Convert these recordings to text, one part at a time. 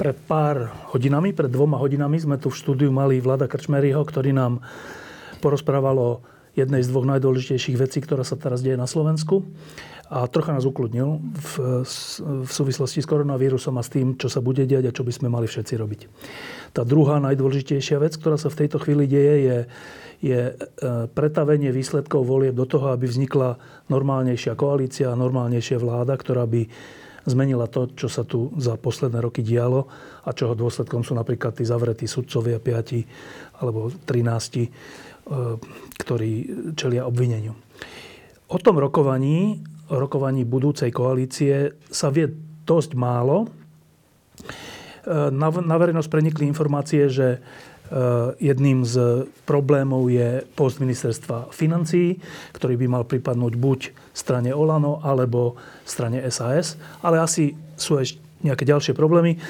Pred pár hodinami, pred dvoma hodinami sme tu v štúdiu mali Vlada Krčmeryho, ktorý nám porozprával o jednej z dvoch najdôležitejších vecí, ktorá sa teraz deje na Slovensku. A trocha nás ukludnil v, v súvislosti s koronavírusom a s tým, čo sa bude diať a čo by sme mali všetci robiť. Tá druhá najdôležitejšia vec, ktorá sa v tejto chvíli deje, je, je e, pretavenie výsledkov volieb do toho, aby vznikla normálnejšia koalícia normálnejšia vláda, ktorá by zmenila to, čo sa tu za posledné roky dialo a čoho dôsledkom sú napríklad tí zavretí sudcovia 5 alebo 13, e, ktorí čelia obvineniu. O tom rokovaní, rokovaní budúcej koalície sa vie dosť málo. E, na verejnosť prenikli informácie, že Eh, jedným z problémov je post ministerstva financí, ktorý by mal pripadnúť buď strane Olano alebo strane SAS, ale asi sú ešte nejaké ďalšie problémy. Eh,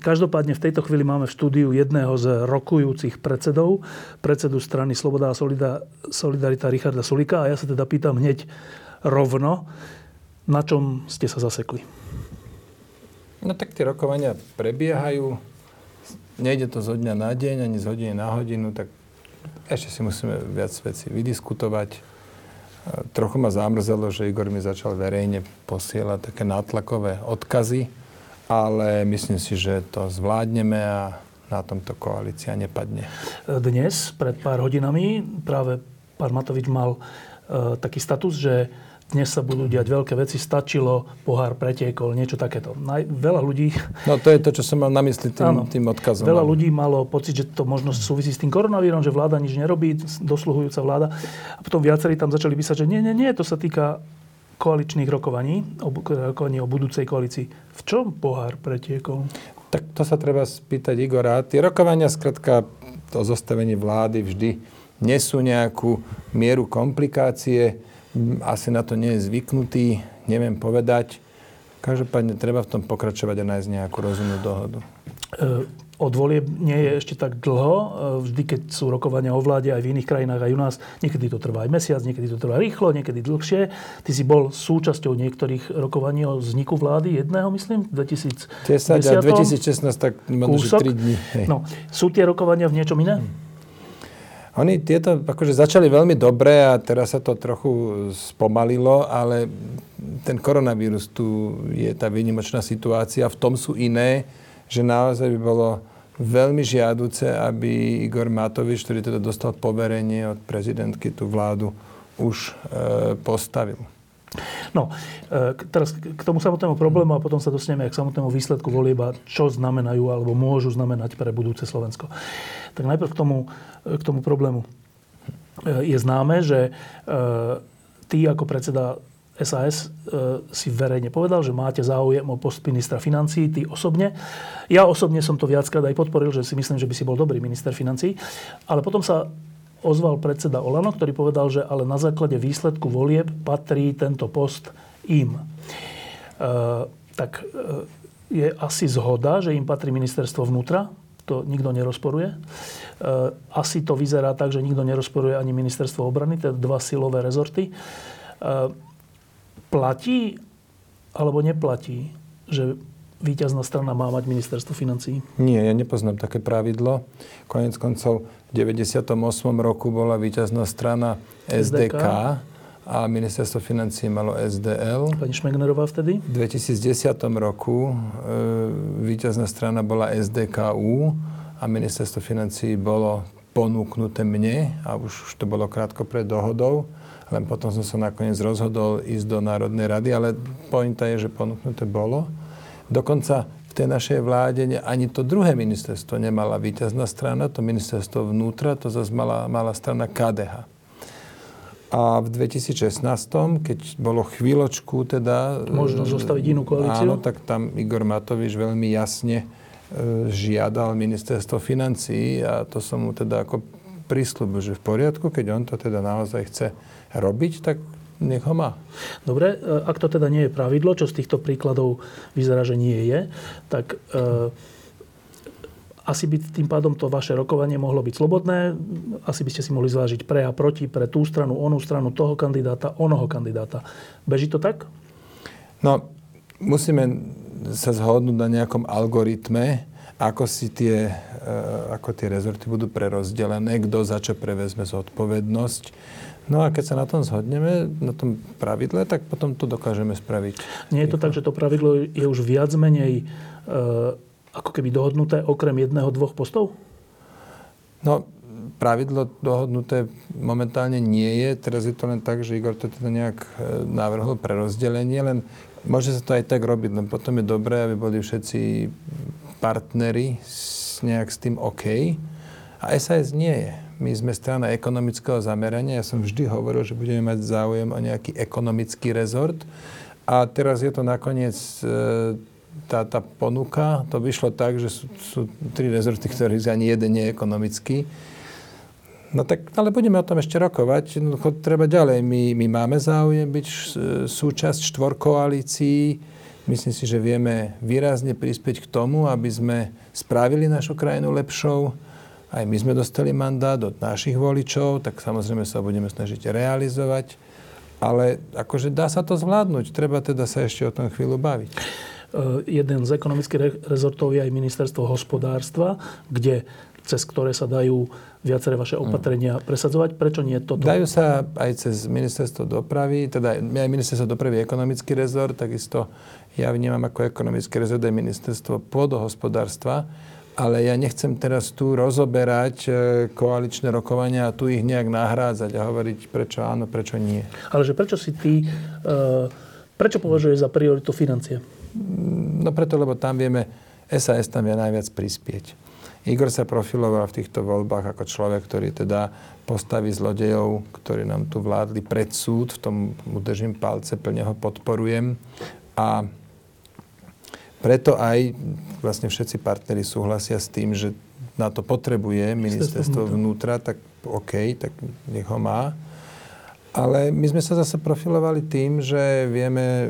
každopádne v tejto chvíli máme v štúdiu jedného z rokujúcich predsedov, predsedu strany Sloboda a Solidarita Richarda Sulika a ja sa teda pýtam hneď rovno, na čom ste sa zasekli? No tak tie rokovania prebiehajú nejde to zo dňa na deň, ani z hodiny na hodinu, tak ešte si musíme viac vecí vydiskutovať. E, trochu ma zamrzelo, že Igor mi začal verejne posielať také nátlakové odkazy, ale myslím si, že to zvládneme a na tomto koalícia nepadne. Dnes, pred pár hodinami, práve pán Matovič mal e, taký status, že dnes sa budú diať veľké veci, stačilo, pohár pretiekol, niečo takéto. Naj, veľa ľudí... No to je to, čo som mal na mysli tým, áno, tým odkazom. Veľa ľudí malo pocit, že to možno súvisí s tým koronavírom, že vláda nič nerobí, dosluhujúca vláda. A potom viacerí tam začali písať, že nie, nie, nie, to sa týka koaličných rokovaní, o, rokovaní o budúcej koalícii. V čom pohár pretiekol? Tak to sa treba spýtať Igora. Tie rokovania, skratka, to zostavenie vlády vždy nesú nejakú mieru komplikácie asi na to nie je zvyknutý, neviem povedať. Každopádne treba v tom pokračovať a nájsť nejakú rozumnú dohodu. E, od volieb nie je ešte tak dlho. E, vždy, keď sú rokovania o vláde aj v iných krajinách, aj u nás, niekedy to trvá aj mesiac, niekedy to trvá rýchlo, niekedy dlhšie. Ty si bol súčasťou niektorých rokovaní o vzniku vlády, jedného, myslím, 2010. 10 a 2016, tak možno, 3 dní. No, sú tie rokovania v niečom iné? Hmm. Oni tieto akože začali veľmi dobre a teraz sa to trochu spomalilo, ale ten koronavírus tu je tá výnimočná situácia. V tom sú iné, že naozaj by bolo veľmi žiaduce, aby Igor Matovič, ktorý teda dostal poverenie od prezidentky tú vládu, už e, postavil. No, e, teraz k tomu samotnému problému a potom sa dostaneme k samotnému výsledku volieba, čo znamenajú alebo môžu znamenať pre budúce Slovensko. Tak najprv k tomu, k tomu problému. E, je známe, že e, ty ako predseda SAS si verejne povedal, že máte záujem o post ministra financí, ty osobne. Ja osobne som to viackrát aj podporil, že si myslím, že by si bol dobrý minister financí. Ale potom sa ozval predseda Olano, ktorý povedal, že ale na základe výsledku volieb patrí tento post im. E, tak e, je asi zhoda, že im patrí ministerstvo vnútra, to nikto nerozporuje. E, asi to vyzerá tak, že nikto nerozporuje ani ministerstvo obrany, teda dva silové rezorty. E, platí alebo neplatí, že víťazná strana má mať ministerstvo financí? Nie, ja nepoznám také pravidlo. Konec koncov 98. roku bola víťazná strana SDK, SDK a ministerstvo financí malo SDL. Pani Šmegnerová vtedy? V 2010 roku e, víťazná strana bola SDKU a ministerstvo financí bolo ponúknuté mne a už, už to bolo krátko pred dohodou. Len potom som sa nakoniec rozhodol ísť do Národnej rady, ale pointa je, že ponúknuté bolo. Dokonca tej našej vláde ani to druhé ministerstvo nemala víťazná strana, to ministerstvo vnútra, to zase mala, mala strana KDH. A v 2016, keď bolo chvíľočku teda... Možno zostaviť inú koalíciu? Áno, tak tam Igor Matovič veľmi jasne e, žiadal ministerstvo financí a to som mu teda ako prísľubil, že v poriadku, keď on to teda naozaj chce robiť, tak nech ho má. Dobre, e, ak to teda nie je pravidlo, čo z týchto príkladov vyzerá, že nie je, tak e, asi by tým pádom to vaše rokovanie mohlo byť slobodné. Asi by ste si mohli zvážiť pre a proti, pre tú stranu, onú stranu, toho kandidáta, onoho kandidáta. Beží to tak? No, musíme sa zhodnúť na nejakom algoritme, ako si tie, e, ako tie rezorty budú prerozdelené, kto za čo prevezme zodpovednosť. No a keď sa na tom zhodneme, na tom pravidle, tak potom to dokážeme spraviť. Nie je to tak, že to pravidlo je už viac menej e, ako keby dohodnuté okrem jedného, dvoch postov? No, pravidlo dohodnuté momentálne nie je. Teraz je to len tak, že Igor to teda nejak e, navrhol pre rozdelenie, len môže sa to aj tak robiť, len potom je dobré, aby boli všetci partnery nejak s tým OK. A SAS nie je. My sme strana ekonomického zamerania. Ja som vždy hovoril, že budeme mať záujem o nejaký ekonomický rezort. A teraz je to nakoniec e, tá, tá ponuka, to vyšlo tak, že sú, sú tri rezorty, ktorých ani jeden nie je ekonomický. No tak, ale budeme o tom ešte rokovať. No, treba ďalej. My, my máme záujem byť súčasť štvorkoalícií. Myslím si, že vieme výrazne prispieť k tomu, aby sme spravili našu krajinu lepšou. Aj my sme dostali mandát od našich voličov, tak samozrejme sa budeme snažiť realizovať. Ale akože dá sa to zvládnuť. Treba teda sa ešte o tom chvíľu baviť. Eh, jeden z ekonomických rezortov je aj ministerstvo hospodárstva, kde cez ktoré sa dajú viaceré vaše mm. opatrenia presadzovať. Prečo nie toto? Dajú sa aj cez ministerstvo dopravy, teda aj ministerstvo dopravy ekonomický rezort, takisto ja vnímam ako ekonomický rezort aj ministerstvo pôdohospodárstva, ale ja nechcem teraz tu rozoberať eh, koaličné rokovania a tu ich nejak nahrádzať a hovoriť prečo áno, prečo nie. Ale že prečo si ty, eh, prečo považuješ za prioritu financie? No preto, lebo tam vieme, SAS tam vie najviac prispieť. Igor sa profiloval v týchto voľbách ako človek, ktorý teda postaví zlodejov, ktorí nám tu vládli pred súd. V tom mu držím palce, plne ho podporujem. A preto aj vlastne všetci partneri súhlasia s tým, že na to potrebuje ministerstvo vnútra, tak OK, tak nech ho má. Ale my sme sa zase profilovali tým, že vieme e,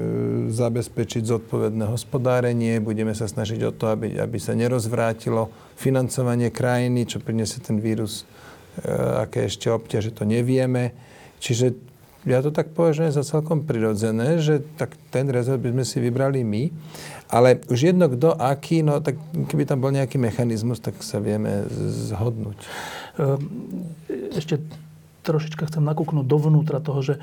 zabezpečiť zodpovedné hospodárenie, budeme sa snažiť o to, aby, aby sa nerozvrátilo financovanie krajiny, čo priniesie ten vírus, e, aké ešte obťaže, to nevieme. Čiže ja to tak považujem za celkom prirodzené, že tak ten rezort by sme si vybrali my. Ale už jedno kto, aký, no tak keby tam bol nejaký mechanizmus, tak sa vieme zhodnúť. Ehm, ešte trošička chcem nakúknúť dovnútra toho, že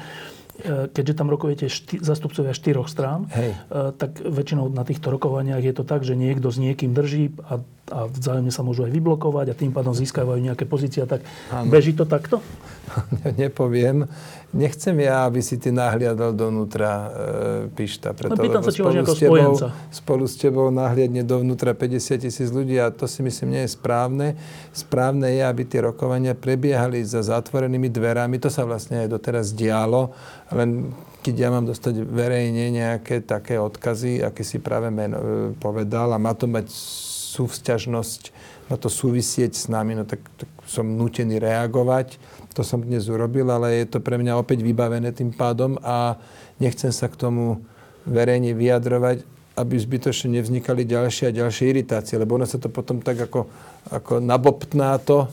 e, keďže tam rokujete šty, zastupcovia štyroch strán, Hej. E, tak väčšinou na týchto rokovaniach je to tak, že niekto s niekým drží a, a vzájomne sa môžu aj vyblokovať a tým pádom získavajú nejaké pozície. Tak ano. beží to takto? Nepoviem. Nechcem ja, aby si ty nahliadal donútra e, Pišta. Preto, no, pýtam sa, či ako tebou, spolu s tebou nahliadne dovnútra 50 tisíc ľudí a to si myslím nie je správne. Správne je, aby tie rokovania prebiehali za zatvorenými dverami. To sa vlastne aj doteraz dialo, len keď ja mám dostať verejne nejaké také odkazy, aké si práve meno, e, povedal a má to mať súvzťažnosť, má to súvisieť s nami, no tak, tak som nutený reagovať. To som dnes urobil, ale je to pre mňa opäť vybavené tým pádom a nechcem sa k tomu verejne vyjadrovať, aby zbytočne nevznikali ďalšie a ďalšie iritácie, lebo ono sa to potom tak ako ako nabobtná to,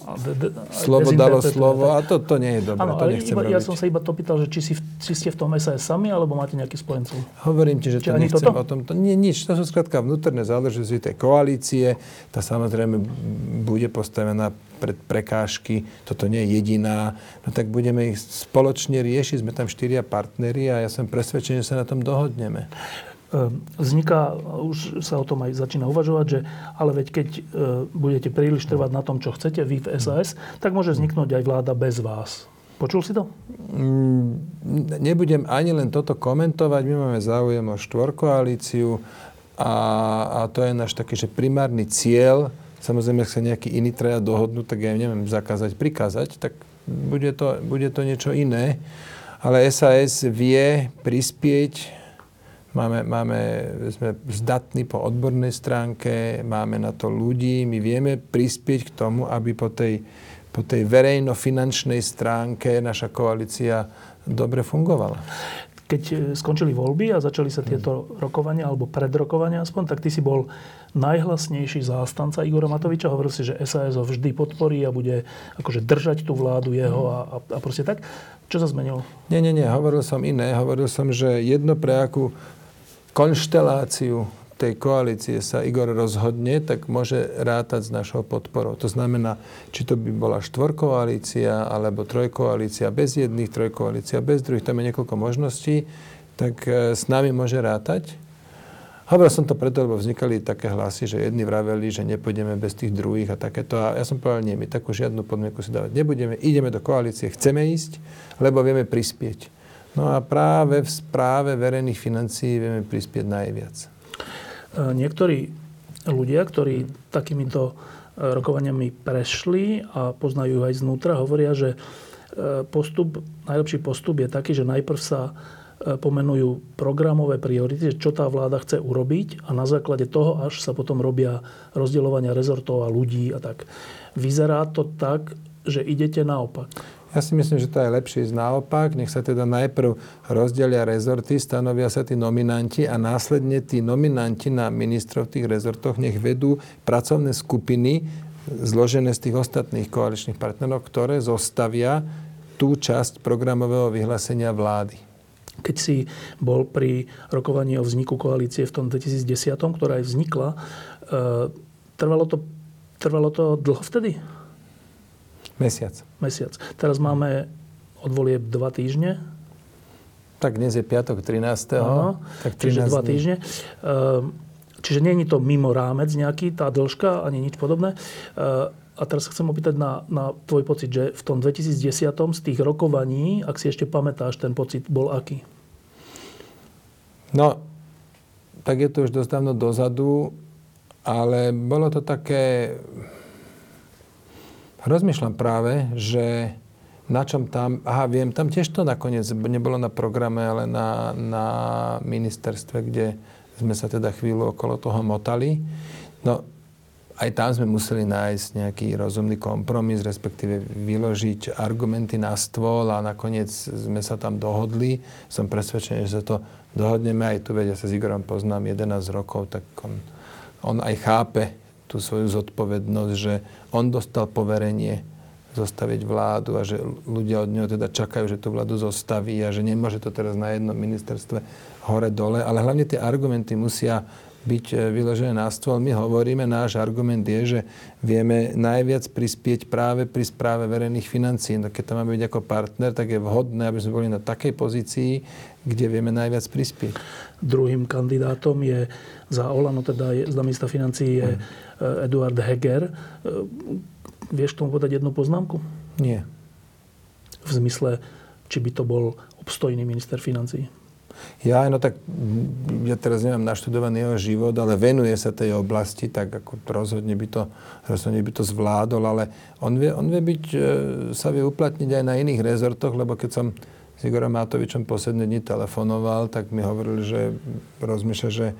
slovo dalo slovo a to, to nie je dobré, ano, to nechcem iba, Ja som sa iba to pýtal, že či, si, či ste v tom SAS sami, alebo máte nejaký spojencov? Hovorím ti, že či to nechcem toto? o tom. To, nie, nič, to sú skrátka vnútorné záležitosti tej koalície, tá samozrejme bude postavená pred prekážky, toto nie je jediná, no tak budeme ich spoločne riešiť, sme tam štyria partneri a ja som presvedčený, že sa na tom dohodneme. Ehm, vzniká, už sa o tom aj začína uvažovať, že ale veď keď e, budete príliš trvať na tom, čo chcete vy v SAS, tak môže vzniknúť aj vláda bez vás. Počul si to? Mm, nebudem ani len toto komentovať. My máme záujem o štvorkoalíciu a, a to je náš taký, že primárny cieľ. Samozrejme, ak sa nejaký iný traja dohodnú, tak ja neviem zakázať, prikázať, tak bude to, bude to niečo iné. Ale SAS vie prispieť Máme, máme, sme zdatní po odbornej stránke, máme na to ľudí, my vieme prispieť k tomu, aby po tej, po tej verejno-finančnej stránke naša koalícia dobre fungovala. Keď e, skončili voľby a začali sa tieto rokovania, alebo predrokovania aspoň, tak ty si bol najhlasnejší zástanca Igora Matoviča. Hovoril si, že SAS ho vždy podporí a bude akože držať tú vládu jeho a, a, a proste tak. Čo sa zmenilo? Nie, nie, nie. Hovoril som iné. Hovoril som, že jedno pre akú konšteláciu tej koalície sa Igor rozhodne, tak môže rátať s našou podporou. To znamená, či to by bola štvorkoalícia alebo trojkoalícia bez jedných, trojkoalícia bez druhých, tam je niekoľko možností, tak e, s nami môže rátať. Hovoril som to preto, lebo vznikali také hlasy, že jedni vraveli, že nepôjdeme bez tých druhých a takéto. A ja som povedal, nie, my takú žiadnu podmienku si dávať nebudeme, ideme do koalície, chceme ísť, lebo vieme prispieť. No a práve v správe verejných financií vieme prispieť najviac. E, niektorí ľudia, ktorí takýmito e, rokovaniami prešli a poznajú aj znútra, hovoria, že e, postup, najlepší postup je taký, že najprv sa pomenujú programové priority, čo tá vláda chce urobiť a na základe toho až sa potom robia rozdeľovania rezortov a ľudí a tak. Vyzerá to tak, že idete naopak. Ja si myslím, že to je lepšie ísť naopak. Nech sa teda najprv rozdelia rezorty, stanovia sa tí nominanti a následne tí nominanti na ministrov v tých rezortoch nech vedú pracovné skupiny zložené z tých ostatných koaličných partnerov, ktoré zostavia tú časť programového vyhlásenia vlády. Keď si bol pri rokovaní o vzniku koalície v tom 2010, ktorá aj vznikla, e, trvalo to, trvalo to dlho vtedy? Mesiac. Mesiac. Teraz máme od volieb dva týždne. Tak dnes je piatok 13. Áno, tak 13 čiže dva týždne. Ehm, čiže nie je to mimo rámec nejaký, tá dĺžka, ani nič podobné. Ehm, a teraz chcem opýtať na, na tvoj pocit, že v tom 2010 z tých rokovaní, ak si ešte pamätáš, ten pocit bol aký? No, tak je to už dosť dávno dozadu, ale bolo to také Rozmýšľam práve, že na čom tam, aha, viem, tam tiež to nakoniec nebolo na programe, ale na, na ministerstve, kde sme sa teda chvíľu okolo toho motali. No, aj tam sme museli nájsť nejaký rozumný kompromis, respektíve vyložiť argumenty na stôl a nakoniec sme sa tam dohodli. Som presvedčený, že sa to dohodneme aj tu, veď ja sa s Igorom poznám 11 rokov, tak on, on aj chápe tú svoju zodpovednosť, že on dostal poverenie zostaviť vládu a že ľudia od neho teda čakajú, že tú vládu zostaví a že nemôže to teraz na jednom ministerstve hore-dole. Ale hlavne tie argumenty musia byť e, vyložené na stôl. My hovoríme, náš argument je, že vieme najviac prispieť práve pri správe verejných financií. No keď tam máme byť ako partner, tak je vhodné, aby sme boli na takej pozícii, kde vieme najviac prispieť. Druhým kandidátom je za Olano, teda je, za ministra financií je mm Eh, Eduard Heger. Eh, vieš tomu podať jednu poznámku? Nie. V zmysle, či by to bol obstojný minister financí? Ja, no tak ja teraz nemám naštudovaný jeho život, ale venuje sa tej oblasti, tak ako rozhodne by to, rozhodne by to zvládol, ale on vie, on vie byť, eh, sa vie uplatniť aj na iných rezortoch, lebo keď som s Igorom Matovičom posledné dni telefonoval, tak mi hovoril, že rozmýšľa, že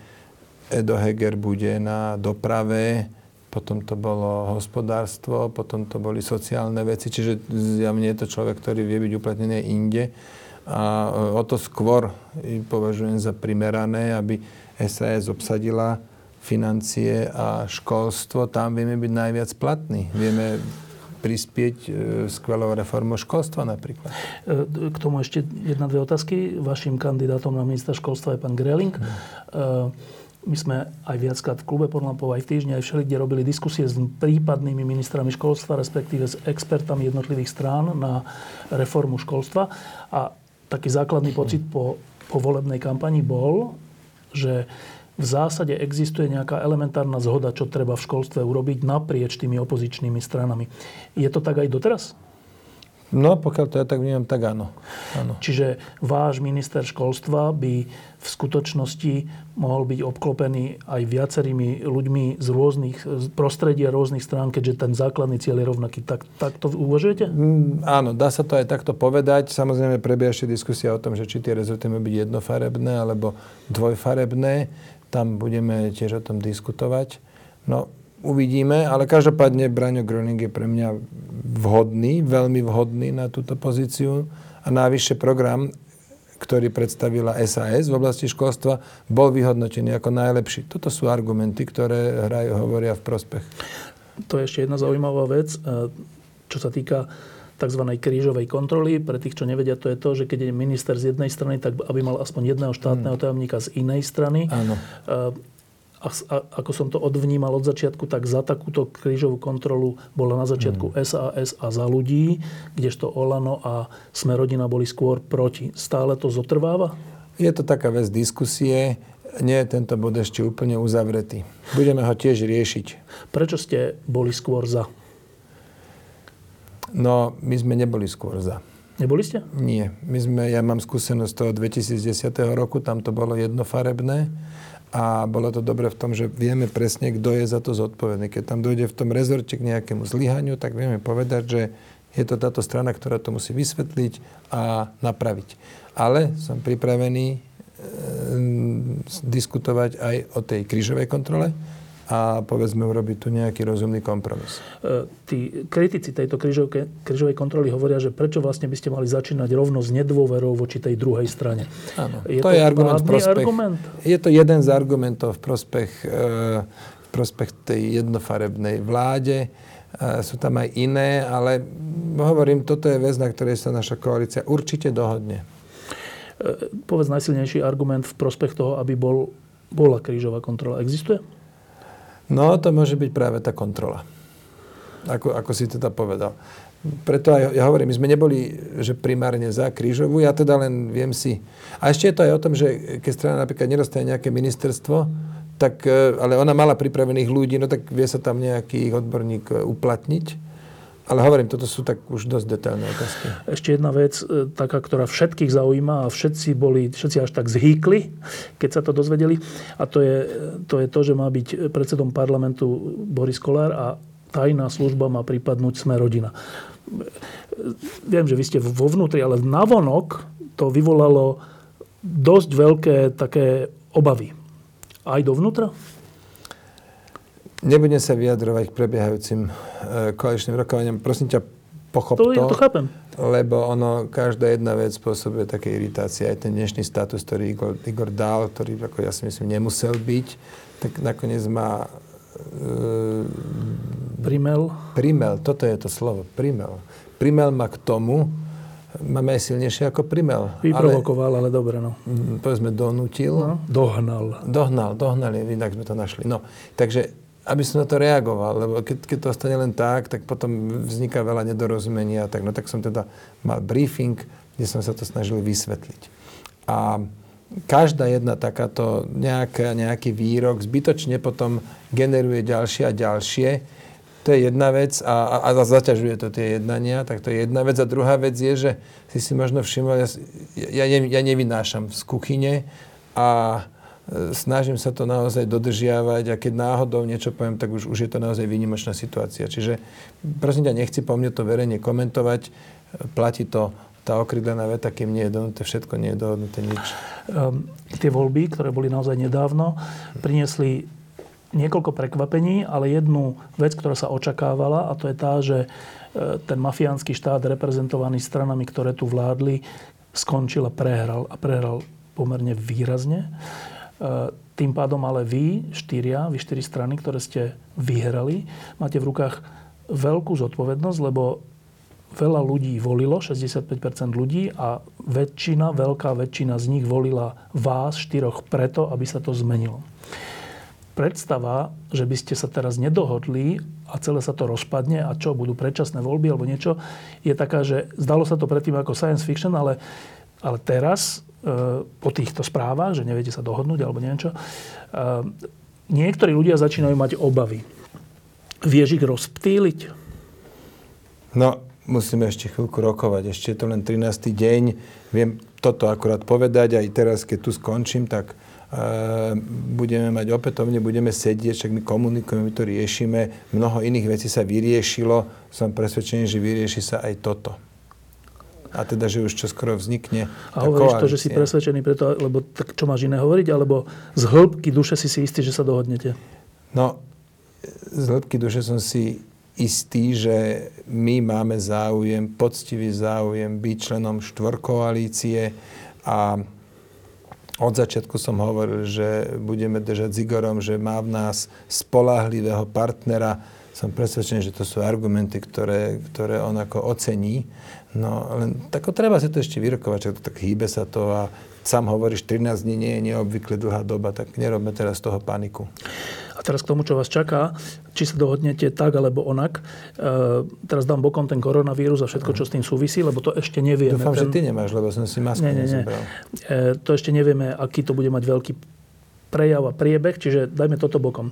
Edo Heger bude na doprave, potom to bolo hospodárstvo, potom to boli sociálne veci, čiže mne je to človek, ktorý vie byť uplatnený inde. A o to skôr považujem za primerané, aby SAS obsadila financie a školstvo. Tam vieme byť najviac platní. Vieme prispieť e, skvelou reformou školstva napríklad. E, k tomu ešte jedna, dve otázky. Vašim kandidátom na ministra školstva je pán Greling. Hmm. My sme aj viackrát v klube Porlampov, aj v týždni, aj všeli, robili diskusie s prípadnými ministrami školstva, respektíve s expertami jednotlivých strán na reformu školstva. A taký základný pocit po, po volebnej kampani bol, že v zásade existuje nejaká elementárna zhoda, čo treba v školstve urobiť naprieč tými opozičnými stranami. Je to tak aj doteraz? No, pokiaľ to ja tak vnímam, tak áno. áno. Čiže váš minister školstva by v skutočnosti mohol byť obklopený aj viacerými ľuďmi z rôznych prostredí a rôznych strán, keďže ten základný cieľ je rovnaký. Tak, tak to uvažujete? Mm, áno, dá sa to aj takto povedať. Samozrejme prebieha ešte diskusia o tom, že či tie rezorty majú byť jednofarebné alebo dvojfarebné. Tam budeme tiež o tom diskutovať. No, uvidíme, ale každopádne Braňo Gröning je pre mňa vhodný, veľmi vhodný na túto pozíciu a návyššie program, ktorý predstavila SAS v oblasti školstva, bol vyhodnotený ako najlepší. Toto sú argumenty, ktoré hrajú, hovoria v prospech. To je ešte jedna zaujímavá vec, e, čo sa týka tzv. krížovej kontroly. Pre tých, čo nevedia, to je to, že keď je minister z jednej strany, tak aby mal aspoň jedného štátneho tajomníka z inej strany. Áno. A, a ako som to odvnímal od začiatku, tak za takúto krížovú kontrolu bola na začiatku mm. SAS a za ľudí, kdežto Olano a Smerodina boli skôr proti. Stále to zotrváva? Je to taká vec diskusie. Nie je tento bod ešte úplne uzavretý. Budeme ho tiež riešiť. Prečo ste boli skôr za? No, my sme neboli skôr za. Neboli ste? Nie. My sme, ja mám skúsenosť toho 2010 roku, tam to bolo jednofarebné a bolo to dobre v tom, že vieme presne, kto je za to zodpovedný. Keď tam dojde v tom rezorte k nejakému zlyhaniu, tak vieme povedať, že je to táto strana, ktorá to musí vysvetliť a napraviť. Ale som pripravený e, diskutovať aj o tej krížovej kontrole, a povedzme urobiť tu nejaký rozumný kompromis. E, tí kritici tejto krížovej kontroly hovoria, že prečo vlastne by ste mali začínať rovno s nedôverou voči tej druhej strane. Áno, je to, to je argument prospech. Argument? Je to jeden z argumentov v prospech, e, v prospech tej jednofarebnej vláde. E, sú tam aj iné, ale hovorím, toto je vec, na ktorej sa naša koalícia určite dohodne. Povedz najsilnejší argument v prospech toho, aby bol, bola krížová kontrola. Existuje? No, to môže byť práve tá kontrola. Ako, ako si teda povedal. Preto aj, ja hovorím, my sme neboli, že primárne za krížovú, ja teda len viem si... A ešte je to aj o tom, že keď strana napríklad nedostane nejaké ministerstvo, tak, e, ale ona mala pripravených ľudí, no tak vie sa tam nejaký odborník e, uplatniť. Ale hovorím, toto sú tak už dosť detailné otázky. Ešte jedna vec, e, taká, ktorá všetkých zaujíma a všetci boli, všetci až tak zhýkli, keď sa to dozvedeli. A to je to, je to že má byť predsedom parlamentu Boris Kolár a tajná služba má pripadnúť sme rodina. Viem, že vy ste vo vnútri, ale navonok to vyvolalo dosť veľké také obavy. Aj dovnútra? Nebudem sa vyjadrovať k prebiehajúcim e, koaličným rokovaniam. Prosím ťa, pochop to. To, to chápem. Lebo ono, každá jedna vec spôsobuje také iritácie. Aj ten dnešný status, ktorý Igor, Igor dal, ktorý, ako ja si myslím, nemusel byť, tak nakoniec má... E, primel. Primel, toto je to slovo, primel. Primel ma k tomu, máme aj silnejšie ako primel. Vyprovokoval, ale, ale dobre, no. Povedzme, donútil. No, dohnal. Dohnal, dohnal, inak sme to našli. No, takže aby som na to reagoval, lebo keď, keď to ostane len tak, tak potom vzniká veľa nedorozumenia. Tak, no tak som teda mal briefing, kde som sa to snažil vysvetliť. A každá jedna takáto nejaká, nejaký výrok zbytočne potom generuje ďalšie a ďalšie. To je jedna vec a, a, a zaťažuje to tie jednania, tak to je jedna vec. A druhá vec je, že si si možno všimol, ja, ja, ja nevynášam z kuchyne a snažím sa to naozaj dodržiavať a keď náhodou niečo poviem, tak už, už je to naozaj výnimočná situácia. Čiže prosím ťa, nechci po mne to verejne komentovať. Platí to tá okrydlená veta, kým nie je dohodnuté všetko, nie je dohodnuté nič. Um, tie voľby, ktoré boli naozaj nedávno, priniesli niekoľko prekvapení, ale jednu vec, ktorá sa očakávala, a to je tá, že e, ten mafiánsky štát reprezentovaný stranami, ktoré tu vládli, skončil a prehral. A prehral pomerne výrazne. E, tým pádom ale vy, štyria, vy štyri strany, ktoré ste vyhrali, máte v rukách veľkú zodpovednosť, lebo veľa ľudí volilo, 65% ľudí a väčšina, veľká väčšina z nich volila vás, štyroch, preto, aby sa to zmenilo. Predstava, že by ste sa teraz nedohodli a celé sa to rozpadne a čo, budú predčasné voľby alebo niečo, je taká, že zdalo sa to predtým ako science fiction, ale, ale teraz po týchto správach, že neviete sa dohodnúť alebo neviem čo, e, niektorí ľudia začínajú mať obavy. Vieš ich rozptýliť? No, musíme ešte chvíľku rokovať. Ešte je to len 13. deň. Viem toto akurát povedať aj teraz, keď tu skončím, tak uh, budeme mať opätovne, budeme sedieť, však my komunikujeme, my to riešime. Mnoho iných vecí sa vyriešilo. Som presvedčený, že vyrieši sa aj toto. A teda, že už čoskoro vznikne A hovoríš to, že si presvedčený preto, lebo tak čo máš iné hovoriť, alebo z hĺbky duše si si istý, že sa dohodnete? No, z hĺbky duše som si istý, že my máme záujem, poctivý záujem byť členom štvorkoalície a od začiatku som hovoril, že budeme držať s Igorom, že má v nás spolahlivého partnera. Som presvedčený, že to sú argumenty, ktoré, ktoré on ako ocení. No len tako treba si to ešte vyrokovať, že to tak hýbe sa to a sám hovoríš, 13 dní nie je neobvykle dlhá doba, tak nerobme teraz z toho paniku. A teraz k tomu, čo vás čaká, či sa dohodnete tak alebo onak. E, teraz dám bokom ten koronavírus a všetko, čo s tým súvisí, lebo to ešte nevieme. Dúfam, ten... že ty nemáš, lebo som si masku nie, nie, nie. E, to ešte nevieme, aký to bude mať veľký prejav a priebeh, čiže dajme toto bokom.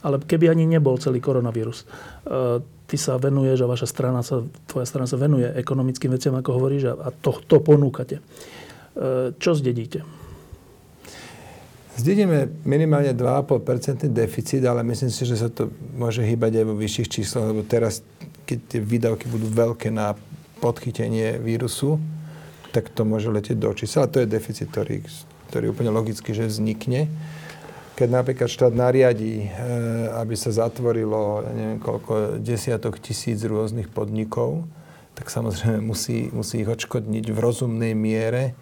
Ale keby ani nebol celý koronavírus, e, ty sa venuješ a vaša strana sa, tvoja strana sa venuje ekonomickým veciam, ako hovoríš, a to, to ponúkate. E, čo zdedíte? Zdedíme minimálne 2,5% deficit, ale myslím si, že sa to môže hýbať aj vo vyšších číslach, lebo teraz, keď tie výdavky budú veľké na podchytenie vírusu, tak to môže letieť do čísla. To je deficit, ktorý, ktorý úplne logicky, že vznikne. Keď napríklad štát nariadí, eh, aby sa zatvorilo neviem koľko, desiatok tisíc rôznych podnikov, tak samozrejme musí, musí ich odškodniť v rozumnej miere,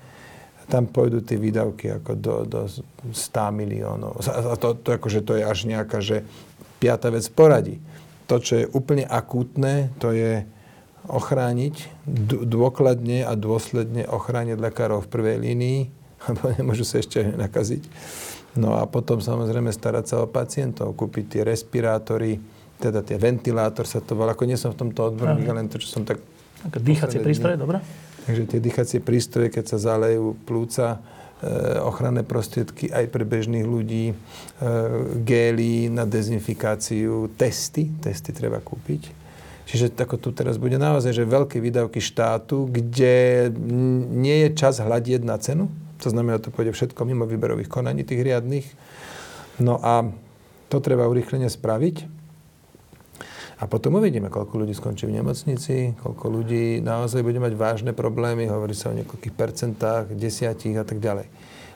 tam pôjdu tie výdavky ako do, do 100 miliónov. A to, to, akože to je až nejaká, že piata vec poradí. To, čo je úplne akútne, to je ochrániť, dôkladne a dôsledne ochrániť lekárov v prvej línii, lebo nemôžu sa ešte nakaziť. No a potom samozrejme starať sa o pacientov, kúpiť tie respirátory, teda tie ventilátor sa to volá, ako nie som v tomto odborník, len to, čo som tak... Dýchacie prístroje, dobre? Takže tie dýchacie prístroje, keď sa zalejú plúca, e, ochranné prostriedky aj pre bežných ľudí, e, gély na dezinfikáciu, testy, testy treba kúpiť. Čiže tako tu teraz bude naozaj, že veľké výdavky štátu, kde nie je čas hľadieť na cenu, to znamená, to pôjde všetko mimo výberových konaní tých riadných. No a to treba urychlene spraviť. A potom uvidíme, koľko ľudí skončí v nemocnici, koľko ľudí naozaj bude mať vážne problémy, hovorí sa o niekoľkých percentách, desiatich a tak ďalej.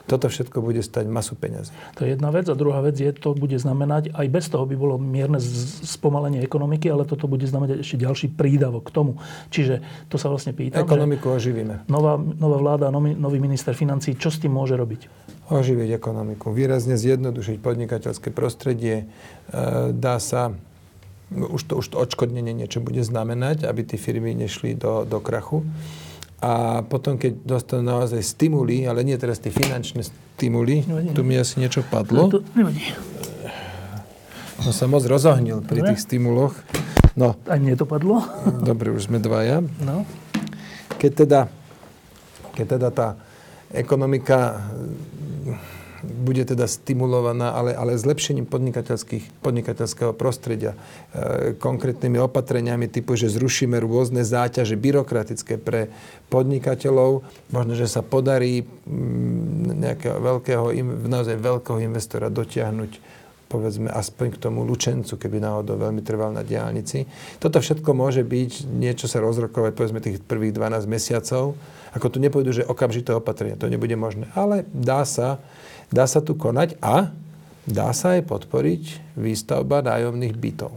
Toto všetko bude stať masu peňazí. To je jedna vec. A druhá vec je, to bude znamenať, aj bez toho by bolo mierne spomalenie ekonomiky, ale toto bude znamenať ešte ďalší prídavok k tomu. Čiže to sa vlastne pýtam. Ekonomiku oživíme. Nová, nová vláda, nový minister financí, čo s tým môže robiť? Oživiť ekonomiku. Výrazne zjednodušiť podnikateľské prostredie. E, dá sa už to, už to odškodnenie niečo bude znamenať, aby tie firmy nešli do, do krachu. A potom, keď dostanú naozaj stimuly, ale nie teraz tie finančné stimuly, tu mi asi niečo padlo. To, nevadí. No sa moc rozohnil pri tých stimuloch. No. A mne to padlo? Dobre, už sme dvaja. No. Keď teda, keď teda tá ekonomika bude teda stimulovaná, ale, ale zlepšením podnikateľského prostredia, e, konkrétnymi opatreniami typu, že zrušíme rôzne záťaže byrokratické pre podnikateľov, možno, že sa podarí nejakého veľkého, naozaj veľkého investora dotiahnuť povedzme aspoň k tomu Lučencu, keby náhodou veľmi trval na diálnici. Toto všetko môže byť niečo sa rozrokovať povedzme tých prvých 12 mesiacov. Ako tu nepôjdu, že okamžité opatrenia, to nebude možné. Ale dá sa Dá sa tu konať a dá sa aj podporiť výstavba nájomných bytov.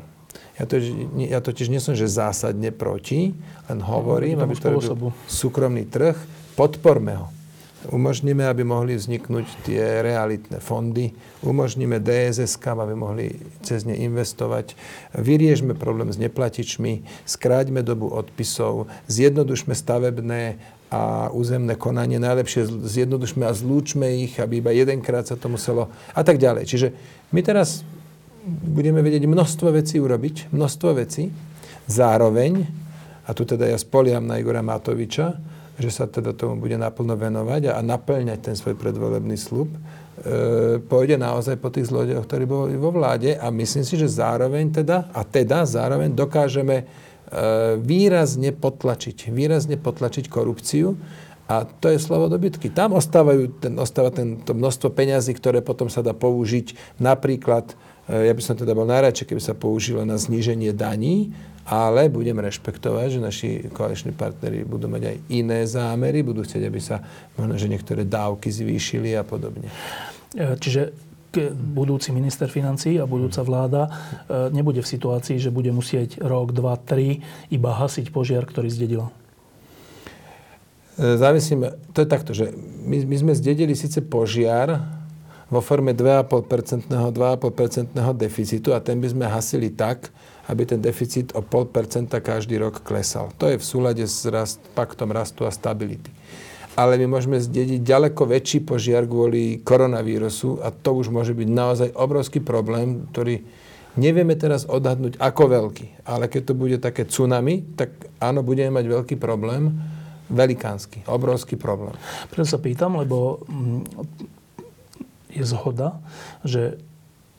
Ja, to, ja totiž nie som, že zásadne proti, len hovorím, aby to robil súkromný trh, podporme ho. Umožníme, aby mohli vzniknúť tie realitné fondy, umožníme DSS, aby mohli cez ne investovať, vyriežme problém s neplatičmi, skráťme dobu odpisov, zjednodušme stavebné a územné konanie najlepšie zjednodušme a zlúčme ich, aby iba jedenkrát sa to muselo a tak ďalej. Čiže my teraz budeme vedieť množstvo vecí urobiť, množstvo vecí, zároveň, a tu teda ja spoliam na Igora Matoviča, že sa teda tomu bude naplno venovať a, a naplňať ten svoj predvolebný slub, e, pôjde naozaj po tých zlodejoch, ktorí boli vo vláde a myslím si, že zároveň teda, a teda zároveň dokážeme výrazne potlačiť, výrazne potlačiť korupciu a to je slovo dobytky. Tam ostávajú, ten, ostáva ten, to množstvo peňazí, ktoré potom sa dá použiť napríklad, e, ja by som teda bol najradšej, keby sa použilo na zníženie daní, ale budem rešpektovať, že naši koaliční partneri budú mať aj iné zámery, budú chcieť, aby sa možno, že niektoré dávky zvýšili a podobne. E, budúci minister financí a budúca vláda e, nebude v situácii, že bude musieť rok, dva, tri iba hasiť požiar, ktorý zdedila? E, závisíme, to je takto, že my, my sme zdedili síce požiar vo forme 2,5% 2,5% deficitu a ten by sme hasili tak, aby ten deficit o 0,5% každý rok klesal. To je v súlade s rast, paktom rastu a stability. Ale my môžeme zdediť ďaleko väčší požiar kvôli koronavírusu a to už môže byť naozaj obrovský problém, ktorý nevieme teraz odhadnúť ako veľký. Ale keď to bude také tsunami, tak áno, budeme mať veľký problém velikánsky, obrovský problém. Preto sa pýtam, lebo mm, je zhoda, že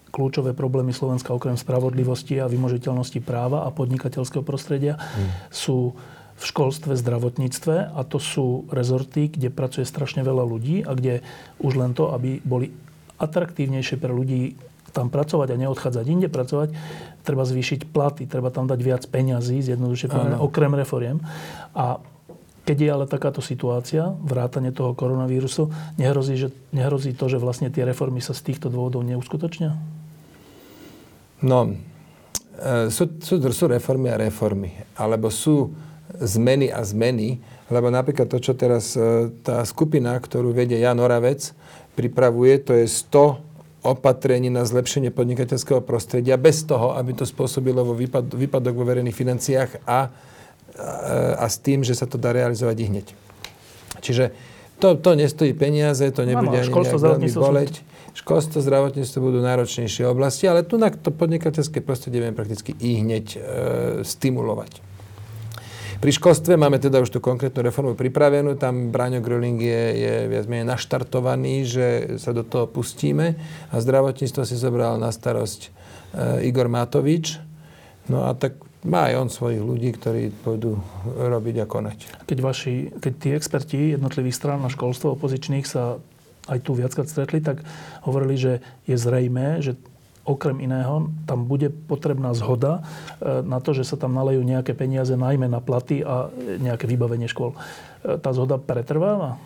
kľúčové problémy Slovenska okrem spravodlivosti a vymožiteľnosti práva a podnikateľského prostredia hmm. sú v školstve, zdravotníctve a to sú rezorty, kde pracuje strašne veľa ľudí a kde už len to, aby boli atraktívnejšie pre ľudí tam pracovať a neodchádzať inde pracovať, treba zvýšiť platy, treba tam dať viac peňazí, zjednodušene povedané, okrem reforiem. A keď je ale takáto situácia, vrátanie toho koronavírusu, nehrozí, že, nehrozí to, že vlastne tie reformy sa z týchto dôvodov neuskutočnia? No, e, sú, sú, sú reformy a reformy. Alebo sú zmeny a zmeny. Lebo napríklad to, čo teraz e, tá skupina, ktorú vedie Jan Oravec, pripravuje, to je 100 opatrení na zlepšenie podnikateľského prostredia bez toho, aby to spôsobilo vo výpad, výpadok vo verejných financiách a a s tým, že sa to dá realizovať i hneď. Čiže to, to nestojí peniaze, to nebude ani nejak veľmi boleť. Školstvo, zdravotníctvo budú náročnejšie oblasti, ale tu na to podnikateľské prostredie vieme prakticky i hneď e, stimulovať. Pri školstve máme teda už tú konkrétnu reformu pripravenú, tam Braňo Gröling je, je viac menej naštartovaný, že sa do toho pustíme a zdravotníctvo si zobral na starosť e, Igor Matovič. No a tak má aj on svojich ľudí, ktorí pôjdu robiť a konať. Keď, vaši, keď tí experti jednotlivých strán na školstvo opozičných sa aj tu viackrát stretli, tak hovorili, že je zrejme, že okrem iného tam bude potrebná zhoda e, na to, že sa tam nalejú nejaké peniaze najmä na platy a nejaké vybavenie škôl. E, tá zhoda pretrváva?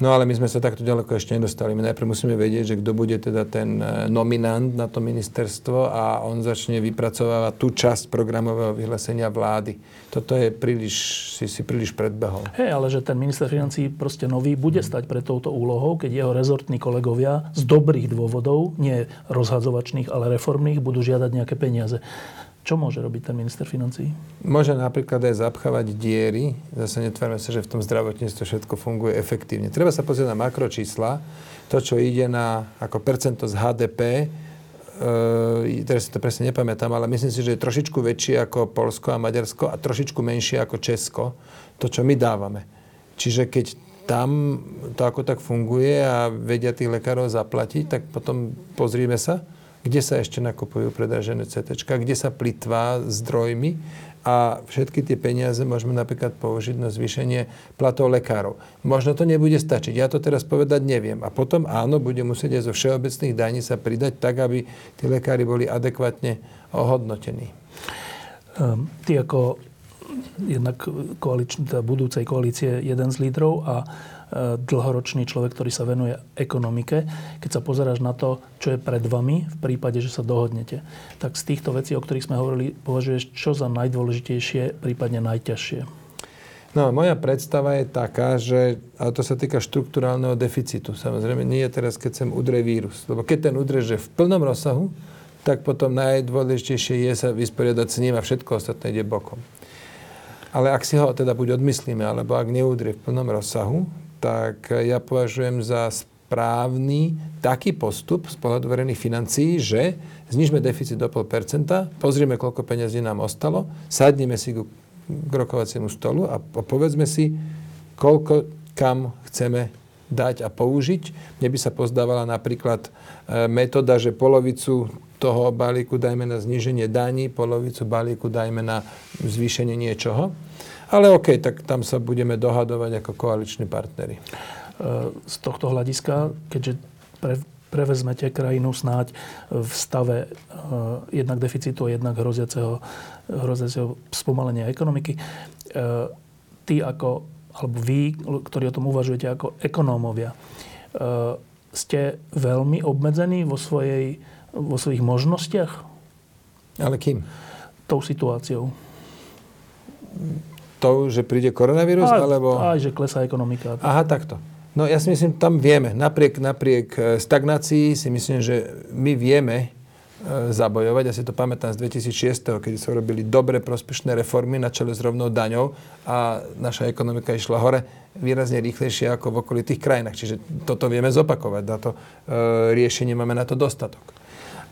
No ale my sme sa takto ďaleko ešte nedostali. My najprv musíme vedieť, že kto bude teda ten e, nominant na to ministerstvo a on začne vypracovávať tú časť programového vyhlásenia vlády. Toto je príliš, si, si príliš predbehol. Hej, ale že ten minister financí proste nový bude stať pred touto úlohou, keď jeho rezortní kolegovia z dobrých dôvodov, nie rozhadzovačných, ale reformných, budú žiadať nejaké peniaze. Čo môže robiť ten minister financí? Môže napríklad aj zapchávať diery. Zase netvárme sa, že v tom zdravotníctve všetko funguje efektívne. Treba sa pozrieť na makročísla. To, čo ide na ako percento z HDP, e, teraz si to presne nepamätám, ale myslím si, že je trošičku väčšie ako Polsko a Maďarsko a trošičku menšie ako Česko. To, čo my dávame. Čiže keď tam to ako tak funguje a vedia tých lekárov zaplatiť, tak potom pozrime sa, kde sa ešte nakupujú predražené CT, kde sa plitvá zdrojmi a všetky tie peniaze môžeme napríklad použiť na zvýšenie platov lekárov. Možno to nebude stačiť, ja to teraz povedať neviem. A potom áno, bude musieť aj zo všeobecných daní sa pridať tak, aby tí lekári boli adekvátne ohodnotení. Um, ty ako jednak koalič, teda budúcej koalície jeden z lídrov a dlhoročný človek, ktorý sa venuje ekonomike, keď sa pozeráš na to, čo je pred vami v prípade, že sa dohodnete, tak z týchto vecí, o ktorých sme hovorili, považuješ čo za najdôležitejšie, prípadne najťažšie? No, moja predstava je taká, že, ale to sa týka štruktúrálneho deficitu. Samozrejme, nie je teraz, keď sem udre vírus. Lebo keď ten udre, že v plnom rozsahu, tak potom najdôležitejšie je sa vysporiadať s ním a všetko ostatné ide bokom. Ale ak si ho teda buď odmyslíme, alebo ak neudrie v plnom rozsahu, tak ja považujem za správny taký postup z pohľadu verejných financií, že znižme deficit do 0,5%, pozrieme, koľko peniazí nám ostalo, sadneme si k, rokovaciemu stolu a povedzme si, koľko kam chceme dať a použiť. Mne by sa pozdávala napríklad e, metóda, že polovicu toho balíku dajme na zníženie daní, polovicu balíku dajme na zvýšenie niečoho. Ale OK, tak tam sa budeme dohadovať ako koaliční partnery. Z tohto hľadiska, keďže pre, prevezmete krajinu snáď v stave uh, jednak deficitu a jednak hroziaceho, hroziaceho spomalenia ekonomiky. Uh, ty ako, alebo vy, ktorí o tom uvažujete ako ekonómovia, uh, ste veľmi obmedzení vo, svojej, vo svojich možnostiach? Ale kým? Tou situáciou. To, že príde koronavírus? Aj, alebo... aj že klesá ekonomika. Aha, takto. No ja si myslím, tam vieme. Napriek, napriek e, stagnácii si myslím, že my vieme e, zabojovať. Ja si to pamätám z 2006, kedy sa robili dobre prospešné reformy na čele s rovnou daňou a naša ekonomika išla hore výrazne rýchlejšie ako v okolitých krajinách. Čiže toto vieme zopakovať. Na to e, riešenie máme na to dostatok.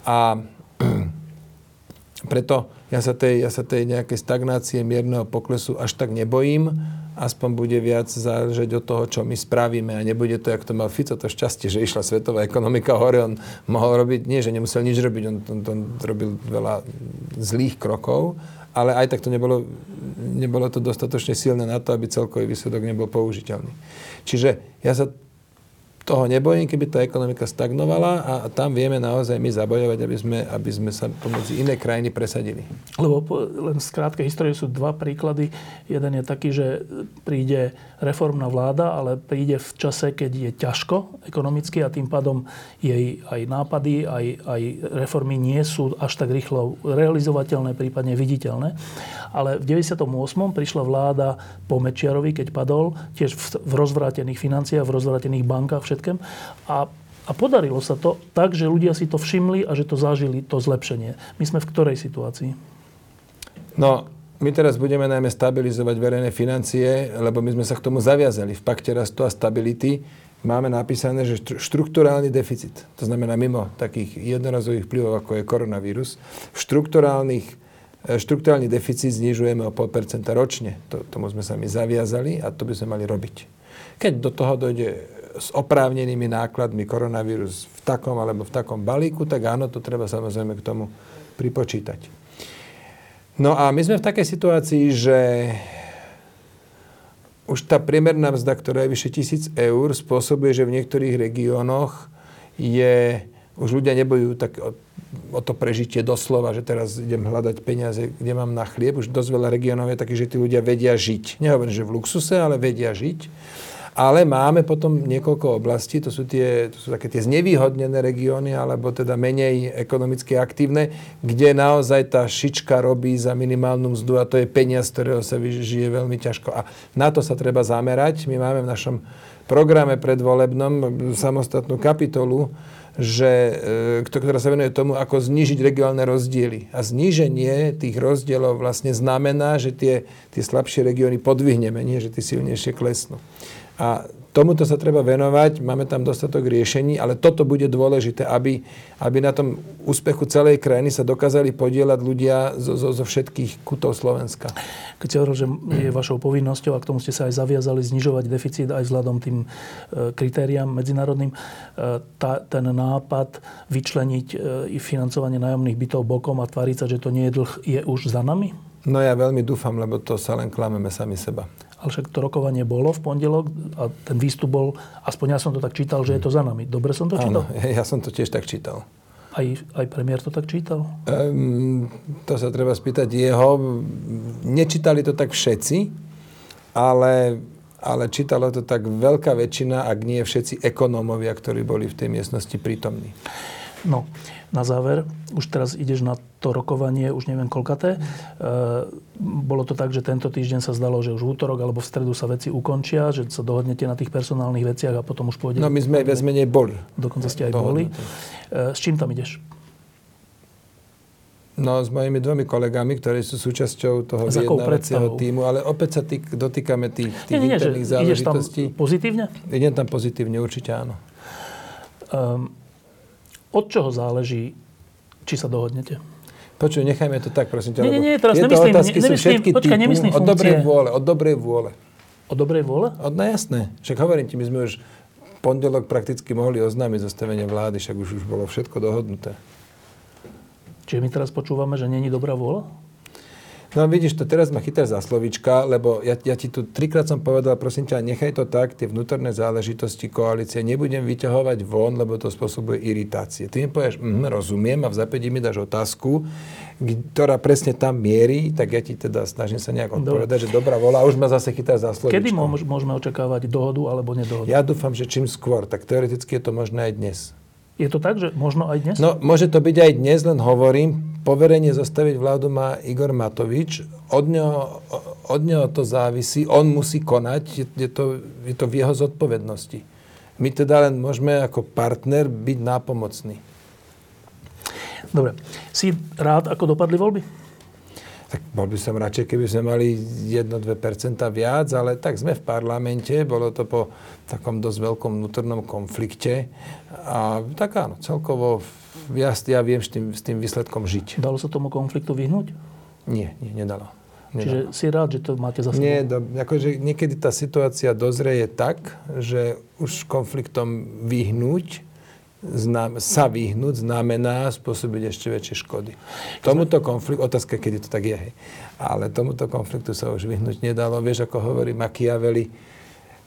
A preto ja sa tej, ja sa tej nejakej stagnácie, mierneho poklesu až tak nebojím aspoň bude viac záležať od toho, čo my spravíme a nebude to, jak to mal Fico, to šťastie, že išla svetová ekonomika hore, on mohol robiť, nie, že nemusel nič robiť, on, on, on robil veľa zlých krokov, ale aj tak to nebolo, nebolo to dostatočne silné na to, aby celkový výsledok nebol použiteľný. Čiže ja sa toho nebojím, keby tá ekonomika stagnovala a tam vieme naozaj my zabojovať, aby sme, aby sme sa pomedzi iné krajiny presadili. Lebo len z krátkej histórie sú dva príklady. Jeden je taký, že príde reformná vláda, ale príde v čase, keď je ťažko ekonomicky a tým pádom jej aj nápady, aj, aj reformy nie sú až tak rýchlo realizovateľné, prípadne viditeľné. Ale v 98. prišla vláda po Mečiarovi, keď padol, tiež v, v rozvrátených financiách, v rozvrátených bankách, všetkém. A a podarilo sa to tak, že ľudia si to všimli a že to zažili, to zlepšenie. My sme v ktorej situácii? No, my teraz budeme najmä stabilizovať verejné financie, lebo my sme sa k tomu zaviazali. V pakte rastu a stability máme napísané, že štruktúrálny deficit, to znamená mimo takých jednorazových vplyvov, ako je koronavírus, štruktúrálnych E, štruktúrálny deficit znižujeme o 0,5% ročne. To, tomu sme sa my zaviazali a to by sme mali robiť. Keď do toho dojde s oprávnenými nákladmi koronavírus v takom alebo v takom balíku, tak áno, to treba samozrejme k tomu pripočítať. No a my sme v takej situácii, že už tá priemerná mzda, ktorá je vyše tisíc eur, spôsobuje, že v niektorých regiónoch je, už ľudia nebojú tak o to prežitie doslova, že teraz idem hľadať peniaze, kde mám na chlieb. Už dosť veľa regiónov je takých, že tí ľudia vedia žiť. Nehovorím, že v luxuse, ale vedia žiť. Ale máme potom niekoľko oblastí, to sú, tie, to sú také tie znevýhodnené regióny, alebo teda menej ekonomicky aktívne, kde naozaj tá šička robí za minimálnu mzdu a to je peniaz, ktorého sa žije veľmi ťažko. A na to sa treba zamerať. My máme v našom programe predvolebnom samostatnú kapitolu, že, e, ktorá sa venuje tomu, ako znížiť regionálne rozdiely. A zníženie tých rozdielov vlastne znamená, že tie, tie slabšie regióny podvihneme, nie že tie silnejšie klesnú. A tomuto sa treba venovať, máme tam dostatok riešení, ale toto bude dôležité, aby, aby na tom úspechu celej krajiny sa dokázali podielať ľudia zo, zo, zo všetkých kutov Slovenska. Keď si hovoril, že je vašou povinnosťou, a k tomu ste sa aj zaviazali znižovať deficit aj vzhľadom tým e, kritériám medzinárodným, e, tá, ten nápad vyčleniť e, i financovanie nájomných bytov bokom a tváriť sa, že to nie je dlh, je už za nami? No ja veľmi dúfam, lebo to sa len klameme sami seba ale však to rokovanie bolo v pondelok a ten výstup bol, aspoň ja som to tak čítal, že je to za nami. Dobre som to čítal? Áno, ja som to tiež tak čítal. Aj, aj premiér to tak čítal? Um, to sa treba spýtať jeho. Nečítali to tak všetci, ale, ale čítalo to tak veľká väčšina, ak nie všetci ekonómovia, ktorí boli v tej miestnosti prítomní. No, na záver, už teraz ideš na to rokovanie, už neviem koľkaté. E, bolo to tak, že tento týždeň sa zdalo, že už v útorok alebo v stredu sa veci ukončia, že sa dohodnete na tých personálnych veciach a potom už pôjde... No my sme viac menej boli. Dokonca ste aj boli. E, s čím tam ideš? No, s mojimi dvomi kolegami, ktorí sú súčasťou toho vyjednávacieho týmu, ale opäť sa týk, dotýkame tých, tých nie, nie, interných záležitostí. Ideš tam pozitívne? Idem tam pozitívne, určite áno. Um, od čoho záleží, či sa dohodnete? Počuj, nechajme to tak, prosím ťa. Nie, nie, nie, teraz nemyslím, otázky nemyslím, sú všetky počkaj, nemyslím od dobrej vôle, od dobrej vôle. Od dobrej vôle? Od no jasné. Však hovorím ti, my sme už pondelok prakticky mohli oznámiť zostavenie vlády, však už, už bolo všetko dohodnuté. Čiže my teraz počúvame, že není dobrá vôľa? No vidíš, to teraz ma chytáš za slovička, lebo ja, ja ti tu trikrát som povedal, prosím ťa, nechaj to tak, tie vnútorné záležitosti koalície nebudem vyťahovať von, lebo to spôsobuje iritácie. Ty mi povieš, mm, rozumiem a v zapätí mi dáš otázku, ktorá presne tam mierí, tak ja ti teda snažím sa nejak odpovedať, že dobrá vola, už ma zase chytá za slovičko. Kedy môžeme očakávať dohodu alebo nedohodu? Ja dúfam, že čím skôr, tak teoreticky je to možné aj dnes. Je to tak, že možno aj dnes? No, môže to byť aj dnes, len hovorím, poverenie zostaviť vládu má Igor Matovič. Od neho, od neho to závisí, on musí konať, je, je, to, je to v jeho zodpovednosti. My teda len môžeme ako partner byť nápomocní. Dobre. Si rád, ako dopadli voľby? Tak bol by som radšej, keby sme mali 1-2% viac, ale tak sme v parlamente, bolo to po takom dosť veľkom vnútornom konflikte a tak áno, celkovo ja, ja viem s tým, s tým výsledkom žiť. Dalo sa tomu konfliktu vyhnúť? Nie, nie, nedalo. nedalo. Čiže si rád, že to máte za sebou? Nie, do, akože niekedy tá situácia dozrie tak, že už konfliktom vyhnúť znam, sa vyhnúť znamená spôsobiť ešte väčšie škody. Tomuto konfliktu, otázka, kedy to tak je, hej. ale tomuto konfliktu sa už vyhnúť nedalo. Vieš, ako hovorí Machiavelli,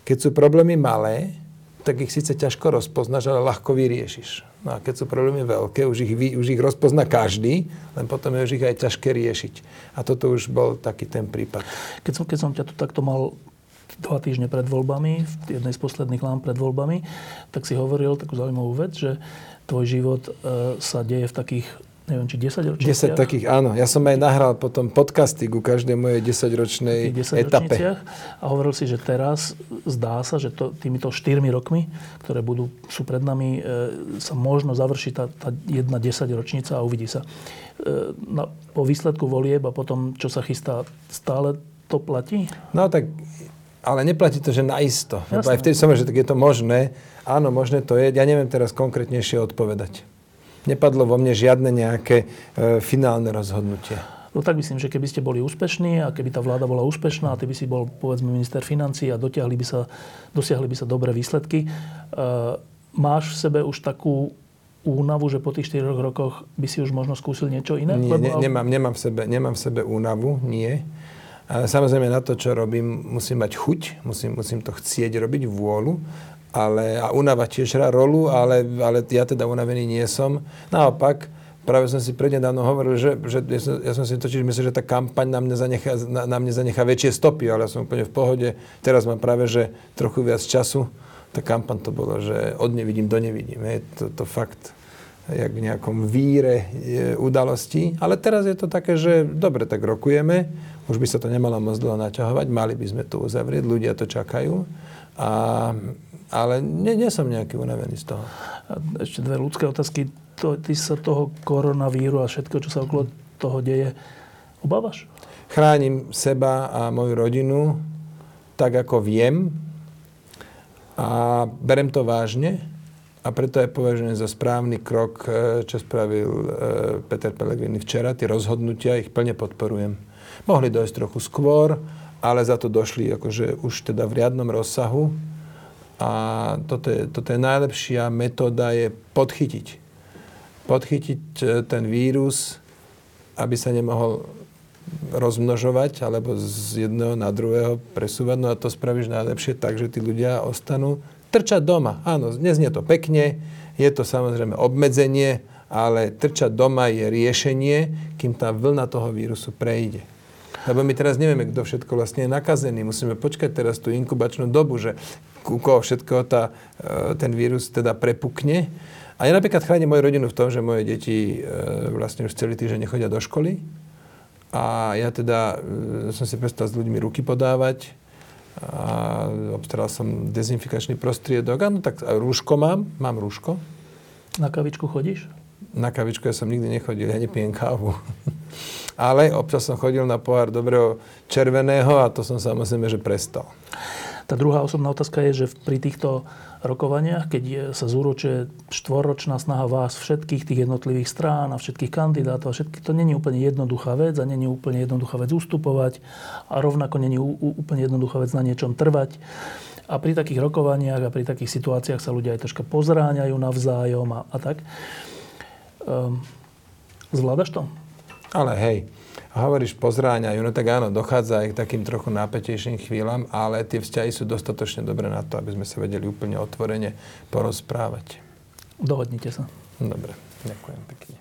keď sú problémy malé, tak ich síce ťažko rozpoznáš, ale ľahko vyriešiš. No a keď sú problémy veľké, už ich, už ich rozpozná každý, len potom je už ich aj ťažké riešiť. A toto už bol taký ten prípad. Keď som, keď som ťa tu takto mal dva týždne pred voľbami, v jednej z posledných lám pred voľbami, tak si hovoril takú zaujímavú vec, že tvoj život e, sa deje v takých neviem, či 10 ročniciach. 10 takých, áno. Ja som aj nahral potom podcasty ku každej mojej 10-ročnej 10 etape. A hovoril si, že teraz zdá sa, že to, týmito 4 rokmi, ktoré budú, sú pred nami, e, sa možno završí tá, tá jedna 10 ročnica a uvidí sa. E, na, po výsledku volieb a potom, čo sa chystá, stále to platí? No tak ale neplatí to, že naisto. Lebo aj vtedy som že tak je to možné. Áno, možné to je. Ja neviem teraz konkrétnejšie odpovedať. Nepadlo vo mne žiadne nejaké e, finálne rozhodnutie. No tak myslím, že keby ste boli úspešní a keby tá vláda bola úspešná a ty by si bol, povedzme, minister financí a dotiahli by sa, dosiahli by sa dobré výsledky, e, máš v sebe už takú únavu, že po tých 4 rokoch by si už možno skúsil niečo iné? Nie, Lebo, ne, nemám, nemám, v sebe, nemám v sebe únavu, nie. A samozrejme na to, čo robím, musím mať chuť, musím, musím to chcieť robiť, vôľu, ale, a unava tiež hrá rolu, ale, ale ja teda unavený nie som. Naopak, práve som si prednedávno hovoril, že, že ja, som, ja som si totiž myslel, že tá kampaň na mne, zanechá, na, na mne zanechá väčšie stopy, ale ja som úplne v pohode. Teraz mám práve, že trochu viac času. Tá kampaň to bolo, že od nevidím do nevidím. Je to, to fakt jak v nejakom víre udalosti. Ale teraz je to také, že dobre, tak rokujeme, už by sa to nemalo moc dlho naťahovať, mali by sme to uzavrieť, ľudia to čakajú. A, ale nie, nie som nejaký unavený z toho. A ešte dve ľudské otázky. To, ty sa toho koronavíru a všetko, čo sa okolo toho deje, obávaš? Chránim seba a moju rodinu tak, ako viem a berem to vážne a preto aj považujem za správny krok, e, čo spravil e, Peter Pellegrini včera. Tie rozhodnutia ich plne podporujem. Mohli dojsť trochu skôr, ale za to došli akože už teda v riadnom rozsahu. A toto je, toto je najlepšia metóda je podchytiť. Podchytiť e, ten vírus, aby sa nemohol rozmnožovať alebo z jedného na druhého presúvať. No a to spravíš najlepšie tak, že tí ľudia ostanú Trčať doma, áno, neznie to pekne, je to samozrejme obmedzenie, ale trčať doma je riešenie, kým tá vlna toho vírusu prejde. Lebo my teraz nevieme, kto všetko vlastne je nakazený. Musíme počkať teraz tú inkubačnú dobu, že u koho všetko tá, e, ten vírus teda prepukne. A ja napríklad chránim moju rodinu v tom, že moje deti e, vlastne už celý týždeň nechodia do školy. A ja teda e, som si prestal s ľuďmi ruky podávať a obstaral som dezinfikačný prostriedok. Áno, tak rúško mám, mám rúško. Na kavičku chodíš? Na kavičku ja som nikdy nechodil, ja nepijem kávu. Ale občas som chodil na pohár dobrého červeného a to som samozrejme, že prestal. Tá druhá osobná otázka je, že pri týchto rokovaniach, keď sa zúročuje štvorročná snaha vás všetkých tých jednotlivých strán a všetkých kandidátov a všetky, to není úplne jednoduchá vec a není úplne jednoduchá vec ustupovať a rovnako není úplne jednoduchá vec na niečom trvať. A pri takých rokovaniach a pri takých situáciách sa ľudia aj troška pozráňajú navzájom a, a tak. Um, Zvládaš to? Ale hej, hovoríš pozráňajú, no tak áno, dochádza aj k takým trochu nápetejším chvíľam, ale tie vzťahy sú dostatočne dobré na to, aby sme sa vedeli úplne otvorene porozprávať. Dohodnite sa. Dobre, ďakujem pekne.